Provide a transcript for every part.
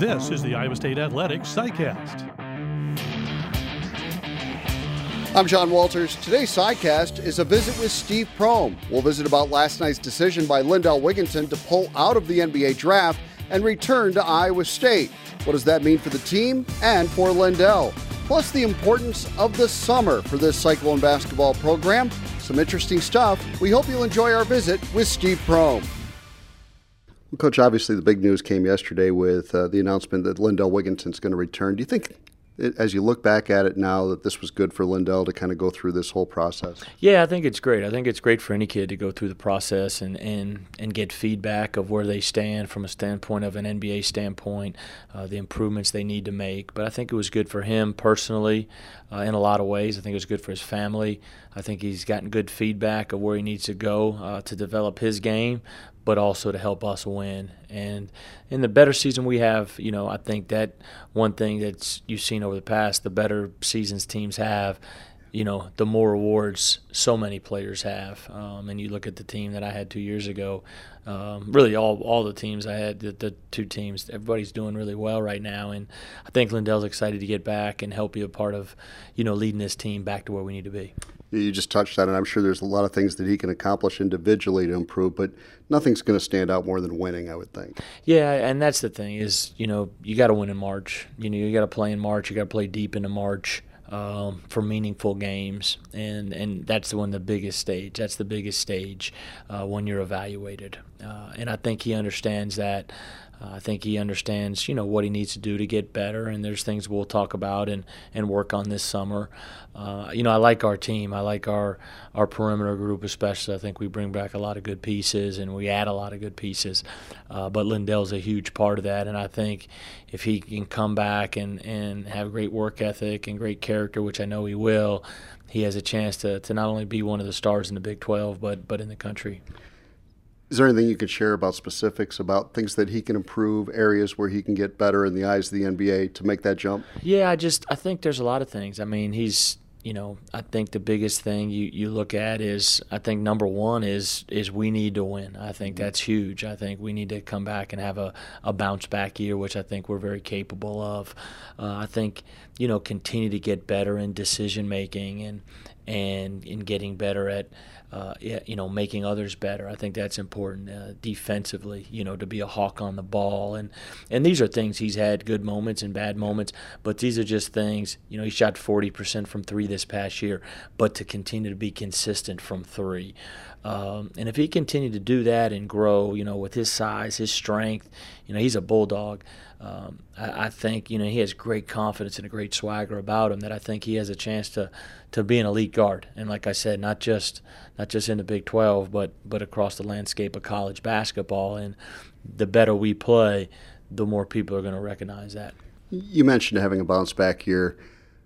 This is the Iowa State Athletics CyCast. I'm John Walters. Today's CyCast is a visit with Steve Prohm. We'll visit about last night's decision by Lindell Wigginton to pull out of the NBA draft and return to Iowa State. What does that mean for the team and for Lindell? Plus, the importance of the summer for this Cyclone basketball program. Some interesting stuff. We hope you'll enjoy our visit with Steve Prohm. Coach, obviously the big news came yesterday with uh, the announcement that Lindell Wigginton's going to return. Do you think as you look back at it now that this was good for Lindell to kind of go through this whole process? Yeah, I think it's great. I think it's great for any kid to go through the process and, and, and get feedback of where they stand from a standpoint of an NBA standpoint, uh, the improvements they need to make. But I think it was good for him personally uh, in a lot of ways. I think it was good for his family. I think he's gotten good feedback of where he needs to go uh, to develop his game, but also to help us win. And in the better season we have, you know, I think that one thing that's you've seen over the past, the better seasons teams have, you know, the more awards so many players have. Um, and you look at the team that I had two years ago, um, really all all the teams I had, the, the, two teams, everybody's doing really well right now. And I think Lindell's excited to get back and help be a part of, you know, leading this team back to where we need to be. You just touched on it. I'm sure there's a lot of things that he can accomplish individually to improve, but nothing's going to stand out more than winning, I would think. Yeah, and that's the thing is, you know, you got to win in March. You know, you got to play in March. You got to play deep into March. Um, for meaningful games, and and that's the one the biggest stage. That's the biggest stage uh, when you're evaluated, uh, and I think he understands that. Uh, I think he understands, you know, what he needs to do to get better, and there's things we'll talk about and, and work on this summer. Uh, you know, I like our team. I like our our perimeter group, especially. I think we bring back a lot of good pieces, and we add a lot of good pieces. Uh, but Lindell's a huge part of that, and I think if he can come back and, and have great work ethic and great character, which I know he will, he has a chance to, to not only be one of the stars in the Big 12, but but in the country. Is there anything you could share about specifics about things that he can improve, areas where he can get better in the eyes of the NBA to make that jump? Yeah, I just I think there's a lot of things. I mean, he's you know, I think the biggest thing you, you look at is I think number one is is we need to win. I think mm-hmm. that's huge. I think we need to come back and have a, a bounce back year, which I think we're very capable of. Uh, I think you know continue to get better in decision making and and in getting better at uh, you know making others better. I think that's important uh, defensively. You know to be a hawk on the ball and and these are things he's had good moments and bad moments, but these are just things. You know he shot 40% from three this past year, but to continue to be consistent from three. Um, and if he continued to do that and grow, you know, with his size, his strength, you know, he's a bulldog. Um, I, I, think you know he has great confidence and a great swagger about him that I think he has a chance to to be an elite guard. And like I said, not just not just in the Big 12, but but across the landscape of college basketball. And the better we play, the more people are going to recognize that. You mentioned having a bounce back year.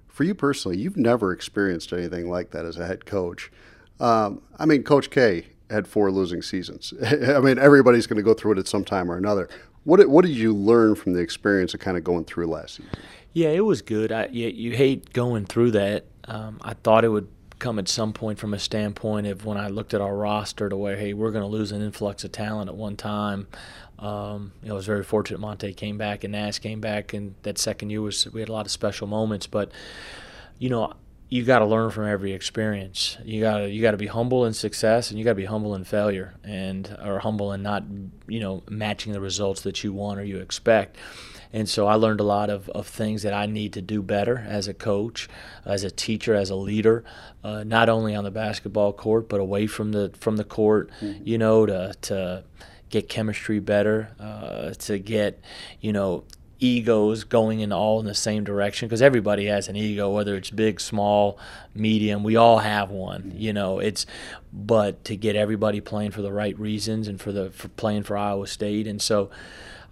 For you personally, you've never experienced anything like that as a head coach. Um, I mean, Coach K had four losing seasons. I mean, everybody's going to go through it at some time or another. What did, what did you learn from the experience of kind of going through last season? Yeah, it was good. I, you, you hate going through that. Um, I thought it would come at some point from a standpoint of when I looked at our roster to where, hey, we're going to lose an influx of talent at one time. Um, you know, I was very fortunate Monte came back and Nash came back, and that second year was we had a lot of special moments. But you know, you got to learn from every experience. You got to you got to be humble in success, and you got to be humble in failure, and or humble in not you know matching the results that you want or you expect. And so I learned a lot of, of things that I need to do better as a coach, as a teacher, as a leader, uh, not only on the basketball court but away from the from the court. Mm-hmm. You know to to get chemistry better, uh, to get you know egos going in all in the same direction because everybody has an ego whether it's big small medium we all have one you know it's but to get everybody playing for the right reasons and for the for playing for Iowa State and so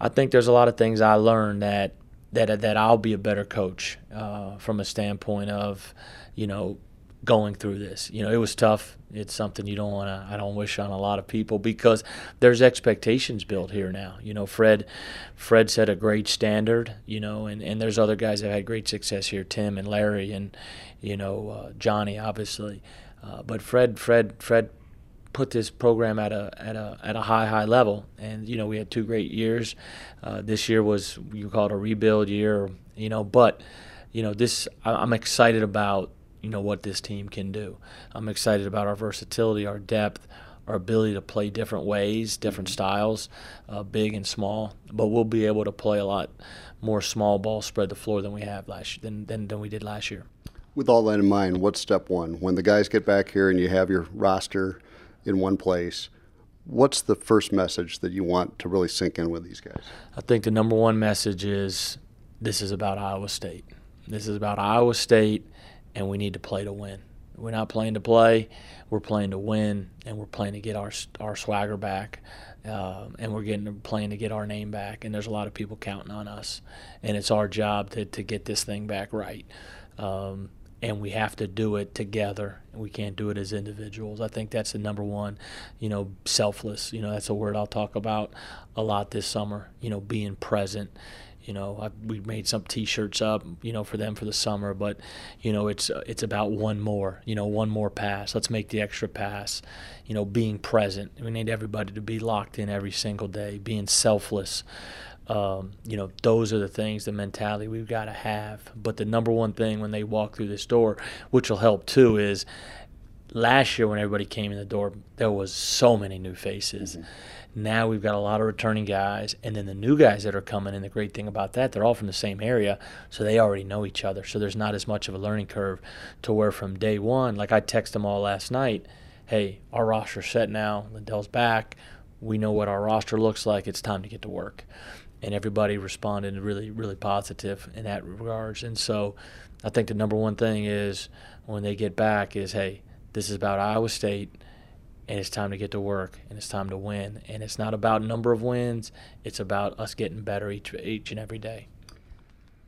I think there's a lot of things I learned that that that I'll be a better coach uh, from a standpoint of you know going through this. You know, it was tough. It's something you don't want to. I don't wish on a lot of people because there's expectations built here now. You know, Fred, Fred set a great standard. You know, and and there's other guys that had great success here, Tim and Larry, and you know uh, Johnny, obviously. Uh, but Fred, Fred, Fred put this program at a at a at a high high level. And you know, we had two great years. Uh, this year was you call it a rebuild year, you know. But you know, this I'm excited about you know what this team can do. I'm excited about our versatility, our depth, our ability to play different ways, different styles, uh, big and small. But we'll be able to play a lot more small ball, spread the floor than we have last than than, than we did last year. With all that in mind, what's step one? When the guys get back here and you have your roster in one place, what's the first message that you want to really sink in with these guys? I think the number one message is this is about Iowa State. This is about Iowa State, and we need to play to win. We're not playing to play. We're playing to win, and we're playing to get our our swagger back, uh, and we're getting playing to get our name back. And there's a lot of people counting on us, and it's our job to to get this thing back right. Um, and we have to do it together. We can't do it as individuals. I think that's the number one, you know, selfless. You know, that's a word I'll talk about a lot this summer. You know, being present you know, I, we made some T-shirts up, you know, for them for the summer. But, you know, it's it's about one more, you know, one more pass. Let's make the extra pass. You know, being present. We need everybody to be locked in every single day. Being selfless. Um, you know, those are the things, the mentality we've got to have. But the number one thing when they walk through this door, which will help too, is last year when everybody came in the door, there was so many new faces. Mm-hmm now we've got a lot of returning guys, and then the new guys that are coming. And the great thing about that, they're all from the same area, so they already know each other. So there's not as much of a learning curve to where from day one, like I texted them all last night, hey, our roster's set now. Lindell's back. We know what our roster looks like. It's time to get to work. And everybody responded really, really positive in that regards. And so I think the number one thing is when they get back is, hey, this is about Iowa State and it's time to get to work and it's time to win. And it's not about number of wins it's about us getting better each each and every day.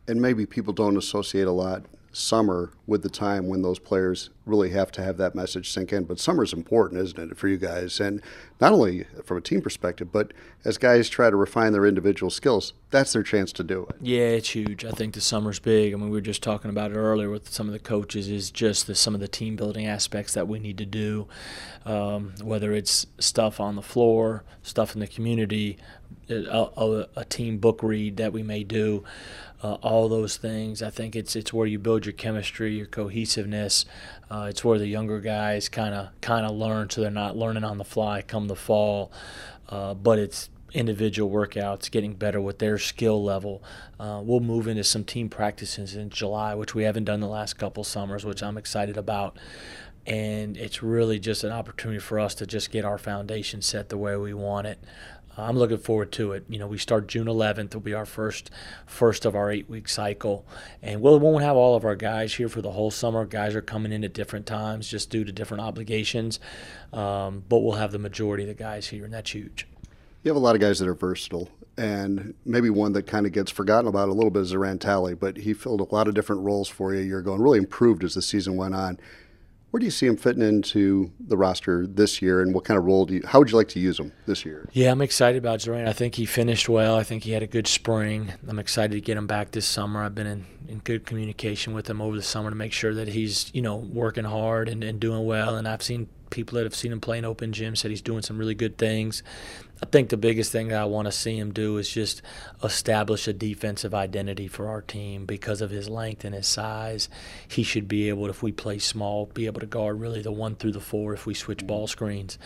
And maybe people don't associate a lot summer with the time when those players really have to have that message sink in. But summer is important, isn't it, for you guys? And not only from a team perspective, but as guys try to refine their individual skills, that's their chance to do it. Yeah, it's huge. I think the summer's big. I mean, we were just talking about it earlier with some of the coaches. Is just the, some of the team building aspects that we need to do, um, whether it's stuff on the floor, stuff in the community, a, a, a team book read that we may do uh, all those things. I think it's it's where you build your chemistry, your cohesiveness. Uh, it's where the younger guys kind of kind of learn, so they're not learning on the fly come the fall. Uh, but it's individual workouts, getting better with their skill level. Uh, we'll move into some team practices in July, which we haven't done the last couple summers, which I'm excited about. And it's really just an opportunity for us to just get our foundation set the way we want it. I'm looking forward to it. You know, we start June 11th. It'll be our first first of our eight week cycle, and we'll, we won't have all of our guys here for the whole summer. Guys are coming in at different times just due to different obligations, um, but we'll have the majority of the guys here, and that's huge. You have a lot of guys that are versatile, and maybe one that kind of gets forgotten about a little bit is Zoran Talley, but he filled a lot of different roles for you a year ago and really improved as the season went on. Where do you see him fitting into the roster this year, and what kind of role do you? How would you like to use him this year? Yeah, I'm excited about Zoran. I think he finished well. I think he had a good spring. I'm excited to get him back this summer. I've been in, in good communication with him over the summer to make sure that he's you know working hard and, and doing well. And I've seen people that have seen him play in open gym said he's doing some really good things. I think the biggest thing that I want to see him do is just establish a defensive identity for our team because of his length and his size. He should be able, if we play small, be able to guard really the one through the four if we switch mm-hmm. ball screens.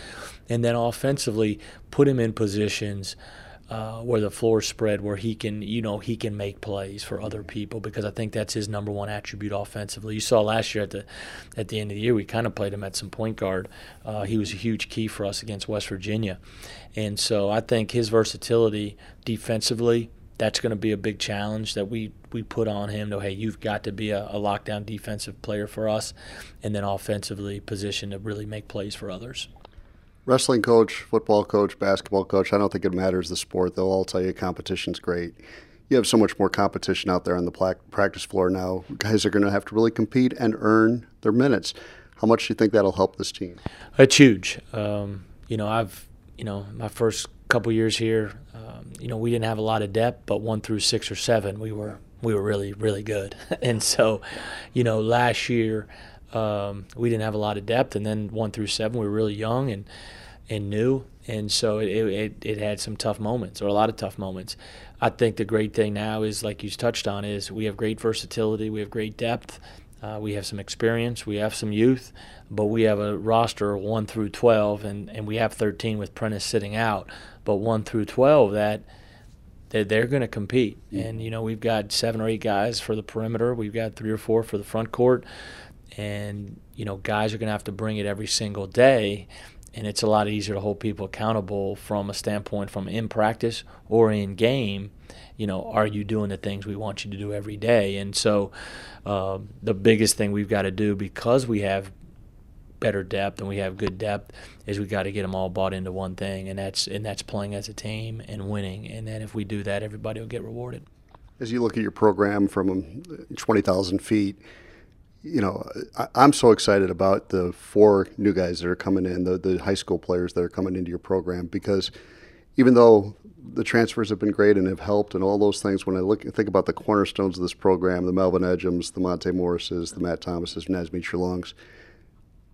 And then offensively, put him in positions – uh, where the floor spread, where he can, you know, he can make plays for other people because I think that's his number one attribute offensively. You saw last year at the at the end of the year, we kind of played him at some point guard. Uh, he was a huge key for us against West Virginia, and so I think his versatility defensively. That's going to be a big challenge that we, we put on him. To hey, you've got to be a, a lockdown defensive player for us, and then offensively positioned to really make plays for others wrestling coach, football coach, basketball coach, I don't think it matters the sport. They'll all tell you competition's great. You have so much more competition out there on the practice floor now. Guys are going to have to really compete and earn their minutes. How much do you think that'll help this team? It's huge. Um, you know, I've, you know, my first couple years here, um, you know, we didn't have a lot of depth, but one through six or seven, we were we were really really good. and so, you know, last year um, we didn't have a lot of depth, and then one through seven we were really young and and new, and so it, it it had some tough moments or a lot of tough moments. I think the great thing now is, like you touched on, is we have great versatility, we have great depth, uh, we have some experience, we have some youth, but we have a roster one through twelve, and and we have thirteen with Prentice sitting out, but one through twelve that they're, they're going to compete. And, you know, we've got seven or eight guys for the perimeter. We've got three or four for the front court and you know guys are going to have to bring it every single day. And it's a lot easier to hold people accountable from a standpoint from in practice or in game. You know are you doing the things we want you to do every day? And so uh, the biggest thing we've got to do because we have better depth and we have good depth is we got to get them all bought into one thing. And that's and that's playing as a team and winning. And then if we do that everybody will get rewarded. As you look at your program from 20,000 feet you know, I, am so excited about the four new guys that are coming in, the, the high school players that are coming into your program, because even though the transfers have been great and have helped and all those things, when I look think about the cornerstones of this program, the Melvin Ejims, the Monte Morrises, the Matt Thomases, Naz Mitrou-Longs,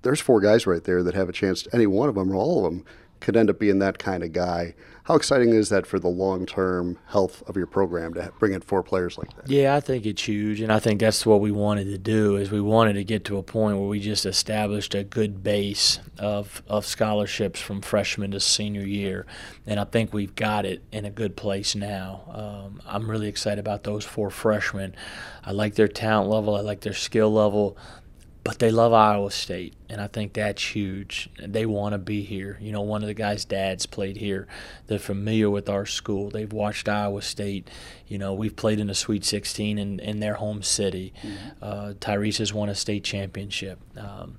there's four guys right there that have a chance, to, any one of them or all of them, could end up being that kind of guy. How exciting is that for the long term health of your program to bring in four players like that? Yeah, I think it's huge, and I think that's what we wanted to do. Is we wanted to get to a point where we just established a good base of of scholarships from freshman to senior year, and I think we've got it in a good place now. Um, I'm really excited about those four freshmen. I like their talent level. I like their skill level but they love Iowa State, and I think that's huge. They want to be here. You know, one of the guys' dads played here. They're familiar with our school. They've watched Iowa State. You know, we've played in the Sweet 16 in, in their home city. Mm-hmm. Uh, Tyrese has won a state championship. Um,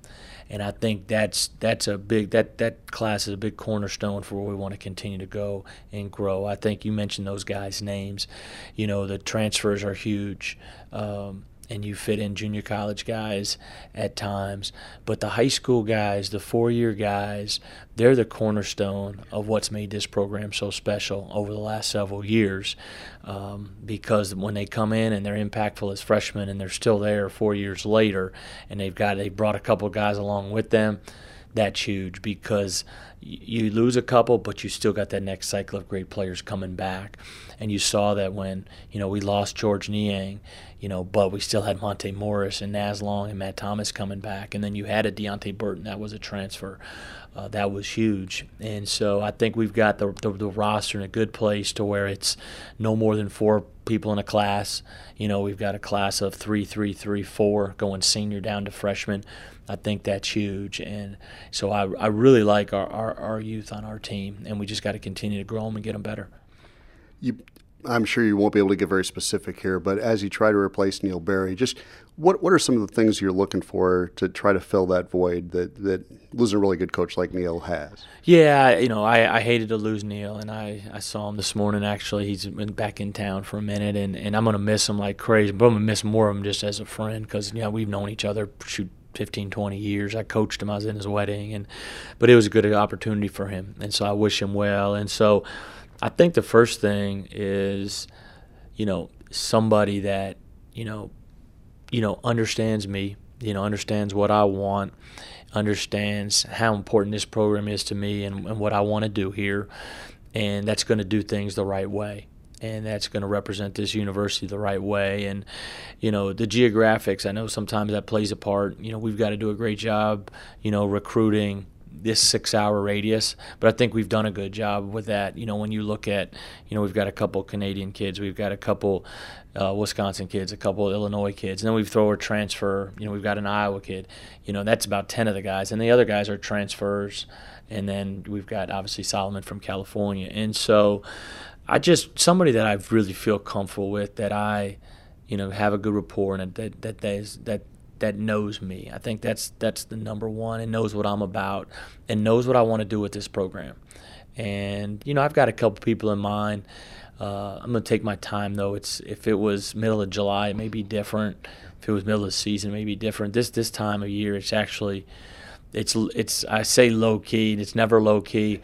and I think that's that's a big that that class is a big cornerstone for where we want to continue to go and grow. I think you mentioned those guys' names. You know, the transfers are huge. Um, and you fit in junior college guys at times. But the high school guys, the four year guys, they're the cornerstone of what's made this program so special over the last several years. Um, because when they come in and they're impactful as freshmen and they're still there four years later, and they've got they brought a couple guys along with them, that's huge because you lose a couple, but you still got that next cycle of great players coming back. And you saw that when you know we lost Georges Niang, you know, but we still had Monte Morris and Naz Long and Matt Thomas coming back, and then you had a Deonte Burton that was a transfer. Uh, that was huge, and so I think we've got the, the, the roster in a good place to where it's no more than four people in a class. You know, we've got a class of three, three, three, four going senior down to freshman. I think that's huge, and so I, I really like our, our, our youth on our team, and we just got to continue to grow them and get them better. You I'm sure you won't be able to get very specific here, but as you try to replace Neil Berry, just what what are some of the things you're looking for to try to fill that void that that losing a really good coach like Neil has? Yeah, you know, I, I hated to lose Neil, and I, I saw him this morning. Actually, he's been back in town for a minute, and, and I'm gonna miss him like crazy. But I'm gonna miss more of him just as a friend because you know we've known each other shoot 15, 20 years. I coached him. I was in his wedding, and but it was a good opportunity for him, and so I wish him well. And so I think the first thing is, you know, somebody that, you know, you know, understands me, you know, understands what I want, understands how important this program is to me and, and what I want to do here. And that's going to do things the right way. And that's going to represent this university the right way. And, you know, the geographics, I know sometimes that plays a part. You know, we've got to do a great job, you know, recruiting this six hour radius. But I think we've done a good job with that. You know, when you look at, you know, we've got a couple Canadian kids, we've got a couple uh, Wisconsin kids, a couple Illinois kids, and then we've throw a transfer. You know, we've got an Iowa kid. You know, that's about ten of the guys, and the other guys are transfers. And then we've got obviously Solomon from California, and so I just somebody that I really feel comfortable with that I, you know, have a good rapport and that that that is that that knows me. I think that's that's the number one and knows what I'm about and knows what I want to do with this program. And you know, I've got a couple people in mind. Uh, I'm gonna take my time though. It's if it was middle of July, it may be different. If it was middle of the season, it may be different. This this time of year, it's actually it's it's I say low key, and it's never low key,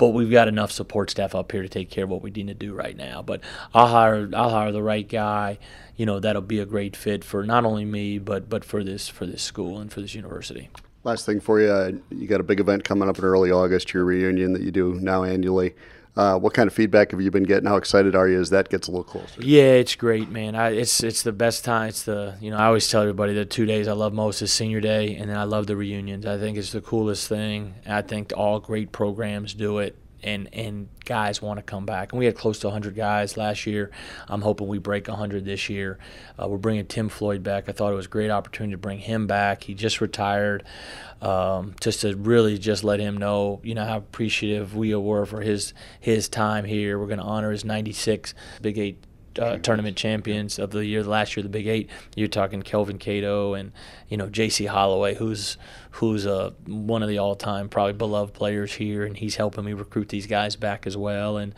but we've got enough support staff up here to take care of what we need to do right now. But I'll hire I'll hire the right guy. You know that'll be a great fit for not only me but but for this for this school and for this university. Last thing for you, uh, you got a big event coming up in early August, your reunion that you do now annually. Uh, what kind of feedback have you been getting? How excited are you as that gets a little closer? Yeah, it's great, man. I, it's it's the best time. It's the you know I always tell everybody the two days I love most is senior day, and then I love the reunions. I think it's the coolest thing. I think all great programs do it and and guys want to come back. And we had close to 100 guys last year. I'm hoping we break 100 this year. Uh, we're bringing Tim Floyd back. I thought it was a great opportunity to bring him back. He just retired. Um, just to really just let him know, you know, how appreciative we were for his his time here. We're going to honor his 96 Big Eight uh, tournament champions of the year. Last year, the Big Eight. You're talking Kelvin Cato and you know Jacy Holloway, who's who's uh, one of the all-time probably beloved players here, and he's helping me recruit these guys back as well. And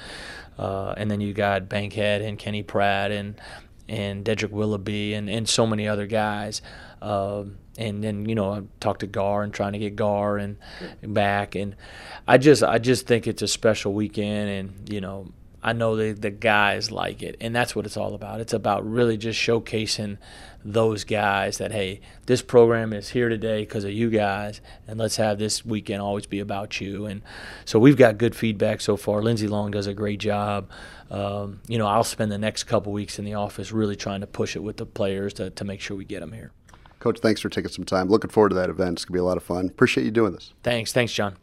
uh, and then you got Bankhead and Kenny Pratt and and Dedric Willoughby and, and so many other guys. Um, and then you know I talked to Gar and trying to get Gar and back, and I just I just think it's a special weekend, and you know I know the the guys like it, and that's what it's all about. It's about really just showcasing those guys that hey, this program is here today because of you guys, and let's have this weekend always be about you. And so we've got good feedback so far. Lindsey Long does a great job. Um, you know, I'll spend the next couple weeks in the office really trying to push it with the players to to make sure we get them here. Coach, thanks for taking some time. Looking forward to that event. It's gonna be a lot of fun. Appreciate you doing this. Thanks, thanks, John.